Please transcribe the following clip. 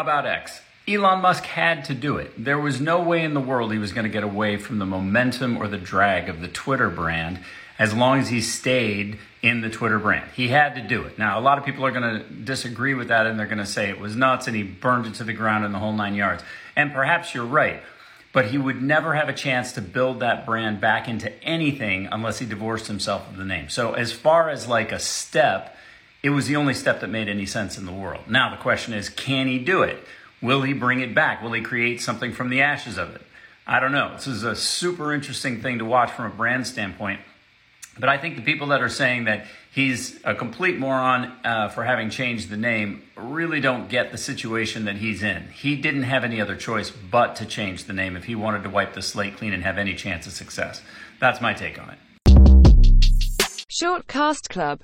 about X? Elon Musk had to do it. There was no way in the world he was going to get away from the momentum or the drag of the Twitter brand as long as he stayed in the Twitter brand. He had to do it. Now, a lot of people are going to disagree with that and they're going to say it was nuts and he burned it to the ground in the whole nine yards. And perhaps you're right. But he would never have a chance to build that brand back into anything unless he divorced himself of the name. So, as far as like a step, it was the only step that made any sense in the world. Now, the question is can he do it? Will he bring it back? Will he create something from the ashes of it? I don't know. This is a super interesting thing to watch from a brand standpoint. But I think the people that are saying that he's a complete moron uh, for having changed the name really don't get the situation that he's in. He didn't have any other choice but to change the name if he wanted to wipe the slate clean and have any chance of success. That's my take on it. Short Cast Club